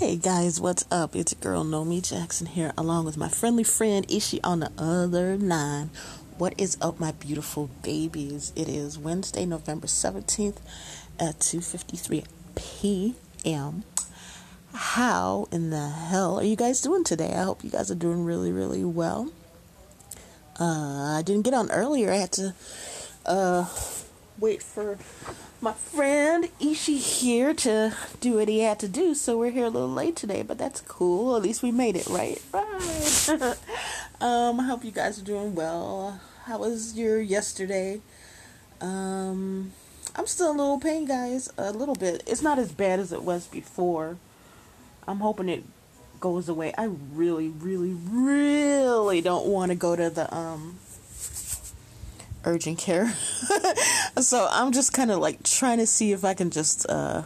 Hey guys, what's up? It's your girl Nomi Jackson here, along with my friendly friend Ishi on the other line. What is up, my beautiful babies? It is Wednesday, November seventeenth, at two fifty three p.m. How in the hell are you guys doing today? I hope you guys are doing really, really well. Uh, I didn't get on earlier. I had to uh, wait for my friend Ishi here to do what he had to do, so we're here a little late today, but that's cool. At least we made it, right? Right. um, I hope you guys are doing well. How was your yesterday? Um, I'm still a little pain, guys. A little bit. It's not as bad as it was before. I'm hoping it goes away. I really, really, really don't want to go to the um urgent care. so I'm just kind of like trying to see if I can just uh,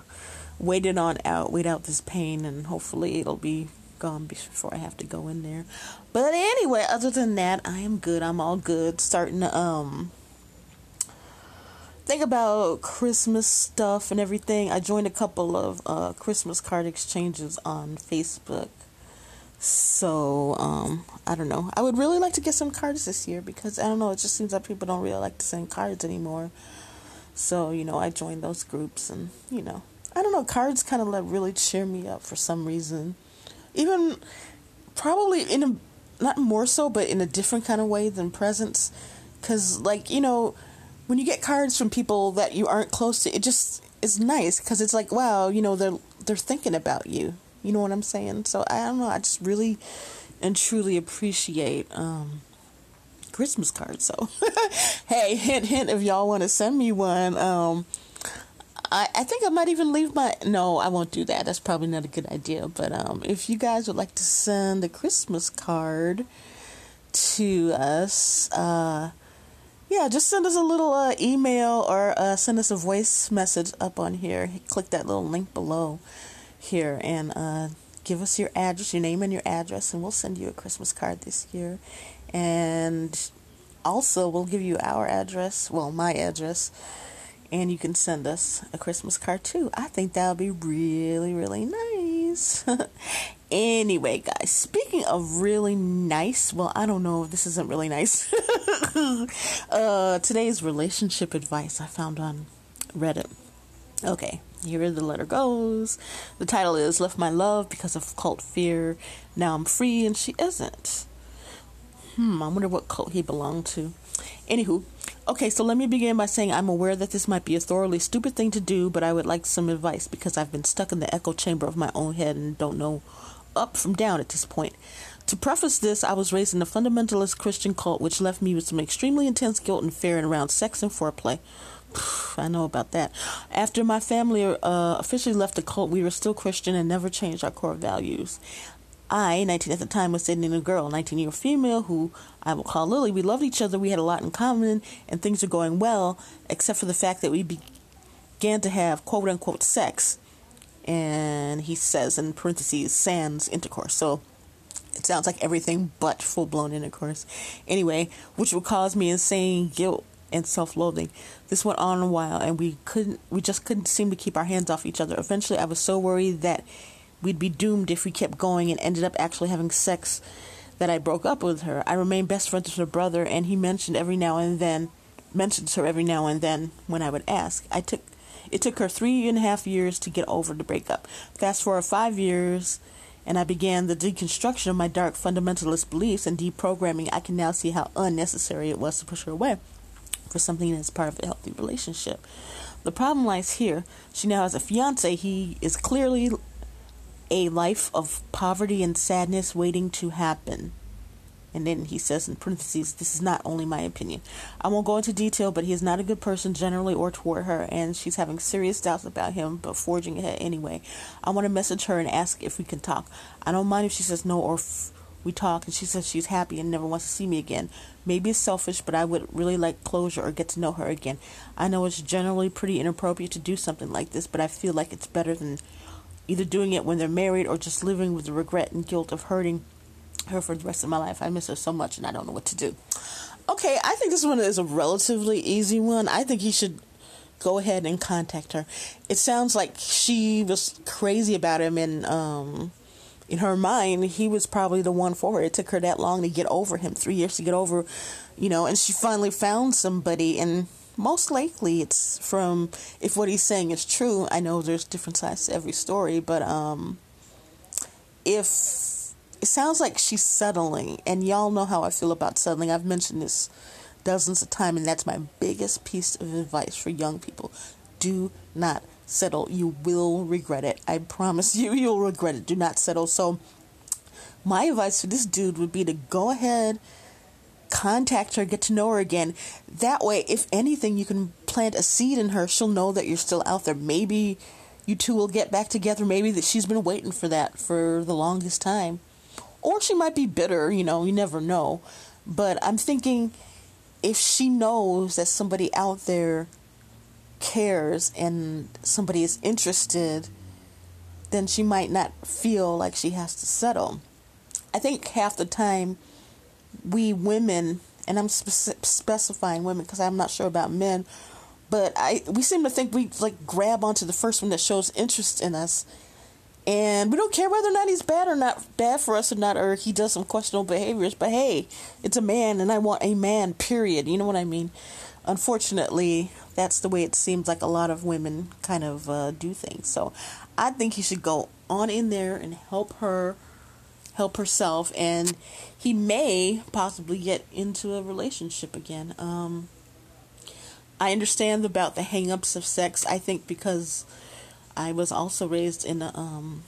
wait it on out, wait out this pain, and hopefully it'll be gone before I have to go in there. But anyway, other than that, I am good. I'm all good. Starting to um think about Christmas stuff and everything. I joined a couple of uh, Christmas card exchanges on Facebook so, um, I don't know. I would really like to get some cards this year because I don't know, it just seems like people don't really like to send cards anymore. So, you know, I joined those groups and, you know, I don't know, cards kind of like really cheer me up for some reason. Even probably in a not more so, but in a different kind of way than presents cuz like, you know, when you get cards from people that you aren't close to, it just is nice cuz it's like, wow, you know, they're they're thinking about you you know what I'm saying? So I don't know. I just really and truly appreciate um, Christmas cards. So hey, hint hint if y'all want to send me one. Um, I, I think I might even leave my no, I won't do that. That's probably not a good idea. But um, if you guys would like to send a Christmas card to us, uh, yeah, just send us a little uh, email or uh, send us a voice message up on here. Click that little link below here and uh, give us your address, your name and your address, and we'll send you a Christmas card this year. And also, we'll give you our address, well, my address, and you can send us a Christmas card too. I think that'll be really, really nice. anyway, guys, speaking of really nice, well, I don't know if this isn't really nice. uh, today's relationship advice I found on Reddit. Okay, here the letter goes. The title is Left My Love Because of Cult Fear. Now I'm free and she isn't. Hmm, I wonder what cult he belonged to. Anywho, okay, so let me begin by saying I'm aware that this might be a thoroughly stupid thing to do, but I would like some advice because I've been stuck in the echo chamber of my own head and don't know up from down at this point. To preface this, I was raised in a fundamentalist Christian cult which left me with some extremely intense guilt and fear around sex and foreplay. I know about that. After my family uh, officially left the cult, we were still Christian and never changed our core values. I, 19 at the time, was dating a girl, 19 year old female, who I will call Lily. We loved each other, we had a lot in common, and things were going well, except for the fact that we began to have quote unquote sex. And he says in parentheses, sans intercourse. So it sounds like everything but full blown intercourse. Anyway, which would cause me insane guilt and self-loathing. This went on a while and we couldn't we just couldn't seem to keep our hands off each other. Eventually I was so worried that we'd be doomed if we kept going and ended up actually having sex that I broke up with her. I remained best friends with her brother and he mentioned every now and then mentions her every now and then when I would ask. I took it took her three and a half years to get over the breakup. Fast forward five years and I began the deconstruction of my dark fundamentalist beliefs and deprogramming, I can now see how unnecessary it was to push her away for something that's part of a healthy relationship. The problem lies here. She now has a fiance. He is clearly a life of poverty and sadness waiting to happen. And then he says in parentheses, this is not only my opinion. I won't go into detail, but he is not a good person generally or toward her, and she's having serious doubts about him, but forging ahead anyway. I want to message her and ask if we can talk. I don't mind if she says no or we talk, and she says she's happy and never wants to see me again. Maybe it's selfish, but I would really like closure or get to know her again. I know it's generally pretty inappropriate to do something like this, but I feel like it's better than either doing it when they're married or just living with the regret and guilt of hurting her for the rest of my life. I miss her so much and I don't know what to do. Okay, I think this one is a relatively easy one. I think he should go ahead and contact her. It sounds like she was crazy about him, and um, in her mind, he was probably the one for her. It took her that long to get over him, three years to get over, you know, and she finally found somebody, and most likely it's from if what he's saying is true. I know there's different sides to every story, but um, if it sounds like she's settling, and y'all know how I feel about settling. I've mentioned this dozens of times, and that's my biggest piece of advice for young people. Do not settle. You will regret it. I promise you, you'll regret it. Do not settle. So, my advice for this dude would be to go ahead, contact her, get to know her again. That way, if anything, you can plant a seed in her. She'll know that you're still out there. Maybe you two will get back together. Maybe that she's been waiting for that for the longest time. Or she might be bitter, you know, you never know. But I'm thinking if she knows that somebody out there cares and somebody is interested, then she might not feel like she has to settle. I think half the time we women, and I'm spe- specifying women because I'm not sure about men, but I we seem to think we like grab onto the first one that shows interest in us, and we don't care whether or not he's bad or not bad for us or not, or he does some questionable behaviors. But hey, it's a man, and I want a man. Period. You know what I mean? Unfortunately, that's the way it seems like a lot of women kind of uh, do things. So I think he should go on in there and help her help herself and he may possibly get into a relationship again um, i understand about the hang-ups of sex i think because i was also raised in a um,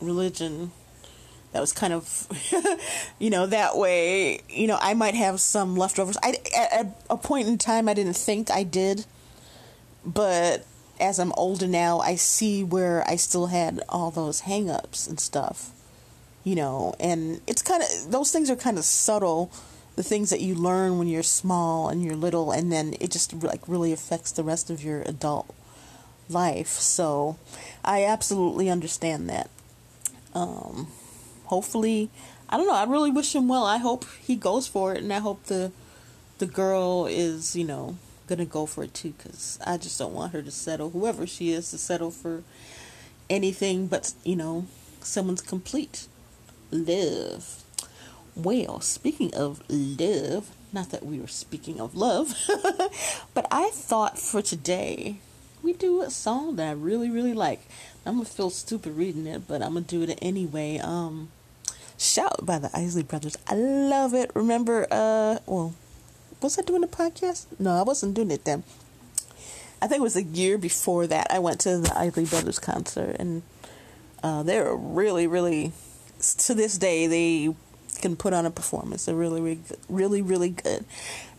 religion that was kind of you know that way you know i might have some leftovers i at a point in time i didn't think i did but as I'm older now, I see where I still had all those hangups and stuff, you know, and it's kind of, those things are kind of subtle, the things that you learn when you're small and you're little, and then it just like really affects the rest of your adult life. So I absolutely understand that. Um, hopefully, I don't know, I really wish him well. I hope he goes for it, and I hope the, the girl is, you know, gonna go for it too because I just don't want her to settle, whoever she is, to settle for anything but, you know, someone's complete love. Well, speaking of love, not that we were speaking of love, but I thought for today we do a song that I really, really like. I'm gonna feel stupid reading it, but I'm gonna do it anyway. Um, Shout by the Isley Brothers. I love it. Remember, uh, well, was I doing a podcast? No, I wasn't doing it then. I think it was a year before that. I went to the Isley Brothers concert, and uh, they're really, really, to this day, they can put on a performance. They're really, really, really, really good.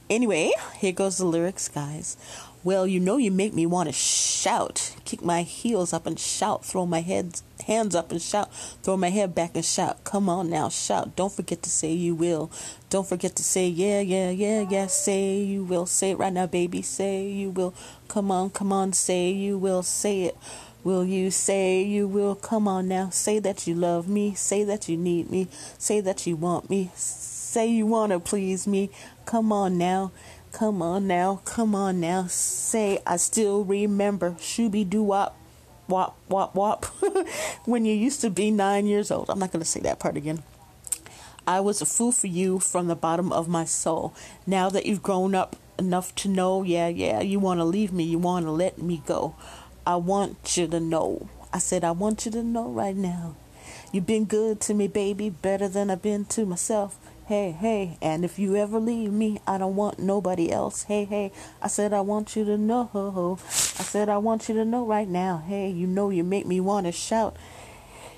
Anyway, here goes the lyrics, guys. Well, you know you make me want to shout, kick my heels up and shout, throw my head hands up and shout, throw my head back and shout. Come on now, shout. Don't forget to say you will. Don't forget to say yeah, yeah, yeah, yeah. Say you will. Say it right now, baby. Say you will. Come on, come on. Say you will. Say it. Will you say you will? Come on now. Say that you love me. Say that you need me. Say that you want me. Say you want to please me. Come on now. Come on now, come on now. Say, I still remember Shooby Doo Wop, Wop, Wop, Wop, when you used to be nine years old. I'm not going to say that part again. I was a fool for you from the bottom of my soul. Now that you've grown up enough to know, yeah, yeah, you want to leave me, you want to let me go. I want you to know. I said, I want you to know right now. You've been good to me, baby, better than I've been to myself hey, hey, and if you ever leave me, I don't want nobody else. Hey, hey, I said I want you to know. I said I want you to know right now. Hey, you know you make me want to shout.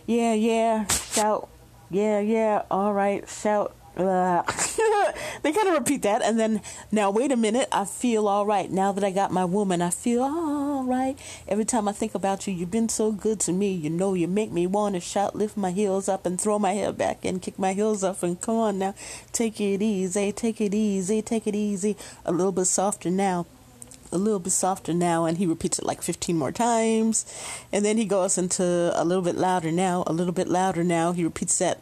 Yeah, yeah, shout. Yeah, yeah, all right, shout. They kind of repeat that, and then now wait a minute. I feel all right now that I got my woman. I feel all right every time I think about you. You've been so good to me. You know you make me want to shout, lift my heels up, and throw my head back and kick my heels up. And come on now, take it easy, take it easy, take it easy. A little bit softer now a little bit softer now and he repeats it like 15 more times and then he goes into a little bit louder now a little bit louder now he repeats that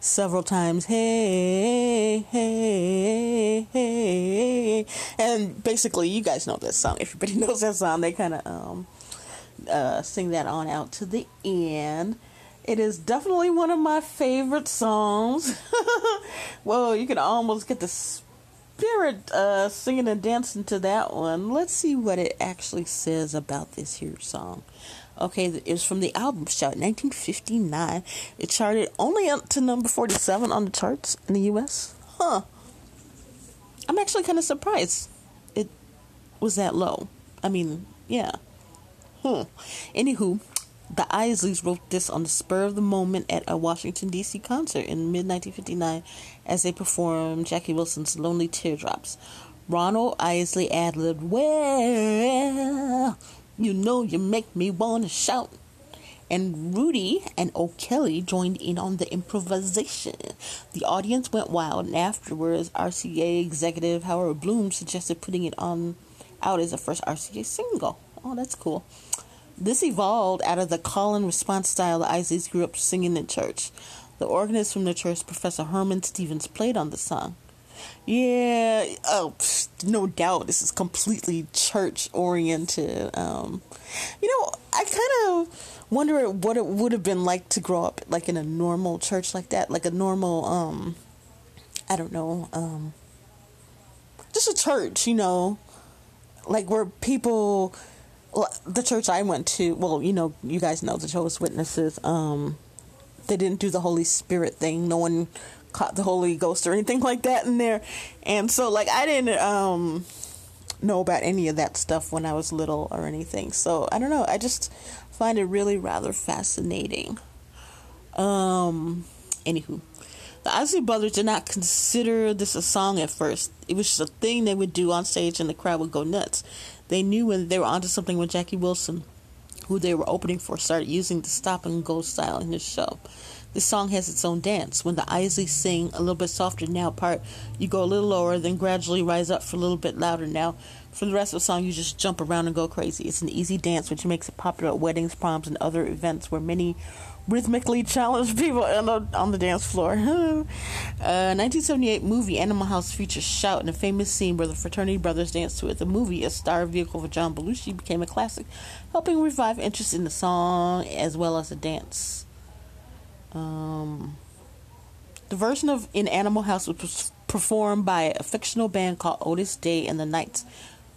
several times. Hey, hey, hey. And basically, you guys know this song. Everybody knows that song. They kind of um, uh, sing that on out to the end. It is definitely one of my favorite songs. well, you can almost get the spirit uh, singing and dancing to that one. Let's see what it actually says about this here song. Okay, it was from the album Shout 1959. It charted only up to number 47 on the charts in the US. Huh. I'm actually kind of surprised it was that low. I mean, yeah. Hmm. Anywho, the Isleys wrote this on the spur of the moment at a Washington, D.C. concert in mid 1959 as they performed Jackie Wilson's Lonely Teardrops. Ronald Isley ad libbed, Well, you know you make me want to shout. And Rudy and O'Kelly joined in on the improvisation. The audience went wild, and afterwards, RCA executive Howard Bloom suggested putting it on out as a first RCA single. Oh, that's cool. This evolved out of the call and response style the Isleys grew up singing in church. The organist from the church, Professor Herman Stevens, played on the song. Yeah, oh, no doubt this is completely church oriented. Um, you know, I kind of wonder what it would have been like to grow up like in a normal church like that, like a normal, um, I don't know, um, just a church, you know, like where people the church I went to, well, you know, you guys know the Jehovah's Witnesses. Um, they didn't do the Holy Spirit thing. No one caught the Holy Ghost or anything like that in there, and so like I didn't um know about any of that stuff when I was little or anything. So I don't know. I just find it really rather fascinating. Um, anywho. The Isley Brothers did not consider this a song at first. It was just a thing they would do on stage and the crowd would go nuts. They knew when they were onto something when Jackie Wilson, who they were opening for, started using the stop and go style in his show. This song has its own dance. When the Isleys sing a little bit softer now part, you go a little lower, then gradually rise up for a little bit louder now. For the rest of the song, you just jump around and go crazy. It's an easy dance, which makes it popular at weddings, proms, and other events where many rhythmically challenged people on the, on the dance floor. uh, 1978 movie Animal House features Shout in a famous scene where the fraternity brothers dance to it. The movie, a star vehicle for John Belushi, became a classic, helping revive interest in the song as well as the dance. Um, the version of In Animal House was performed by a fictional band called Otis Day and the Knights,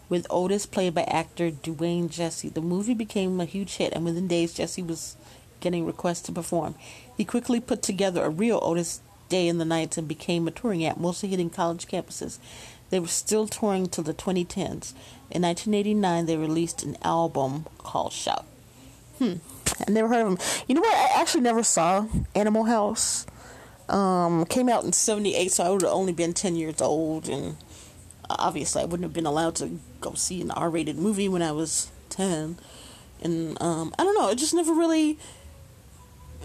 with Otis played by actor DeWayne Jessie. The movie became a huge hit, and within days, Jessie was getting requests to perform. He quickly put together a real Otis Day and the Knights and became a touring act, mostly hitting college campuses. They were still touring till the 2010s. In 1989, they released an album called Shout. Hmm. I never heard of them. You know what? I actually never saw Animal House. Um, came out in 78, so I would have only been 10 years old, and obviously I wouldn't have been allowed to go see an R rated movie when I was 10. And um, I don't know, it just never really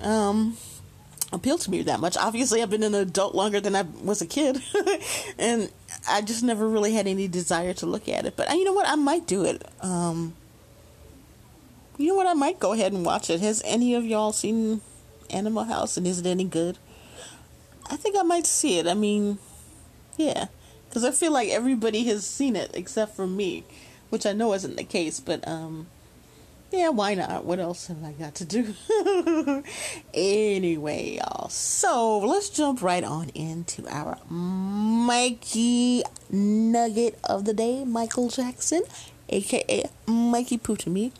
um, appealed to me that much. Obviously, I've been an adult longer than I was a kid, and I just never really had any desire to look at it. But uh, you know what? I might do it. Um, you know what? I might go ahead and watch it. Has any of y'all seen Animal House, and is it any good? I think I might see it. I mean, yeah, because I feel like everybody has seen it except for me, which I know isn't the case. But um, yeah, why not? What else have I got to do? anyway, y'all. So let's jump right on into our Mikey Nugget of the day, Michael Jackson, aka Mikey Poo to me.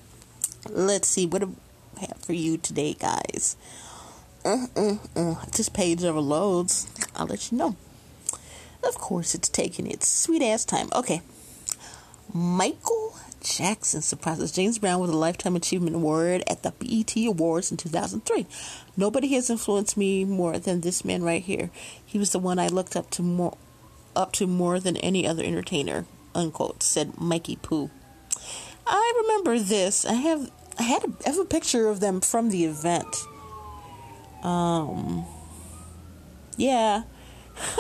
Let's see what I have for you today, guys. Uh, uh, uh. This page overloads. I'll let you know. Of course, it's taking its sweet ass time. Okay. Michael Jackson surprises James Brown with a Lifetime Achievement Award at the BET Awards in 2003. Nobody has influenced me more than this man right here. He was the one I looked up to more, up to more than any other entertainer. Unquote said Mikey Poo. I remember this. I have I had a, I have a picture of them from the event. Um, yeah.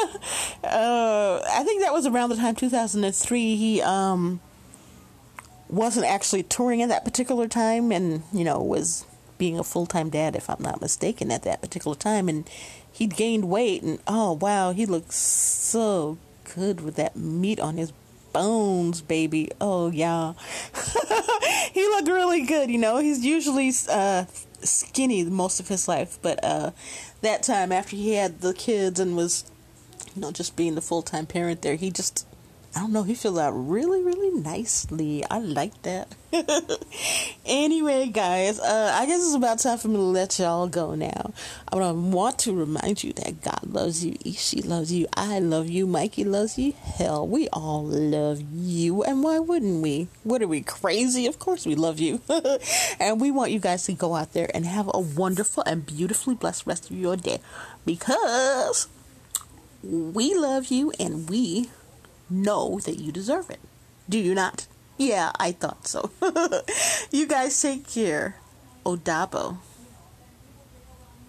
uh, I think that was around the time 2003. He um wasn't actually touring at that particular time and, you know, was being a full time dad, if I'm not mistaken, at that particular time. And he'd gained weight, and oh wow, he looked so good with that meat on his bones, baby. Oh yeah, he looked really good. You know, he's usually uh, skinny most of his life, but uh, that time after he had the kids and was, you know, just being the full time parent there, he just I don't know, he filled out really, really nicely. I like that. anyway, guys, uh, I guess it's about time for me to let y'all go now. I want to remind you that God loves you, Ishi loves you, I love you, Mikey loves you. Hell, we all love you, and why wouldn't we? What are we crazy? Of course, we love you, and we want you guys to go out there and have a wonderful and beautifully blessed rest of your day because we love you and we know that you deserve it. Do you not? Yeah, I thought so. you guys take care. Odabo.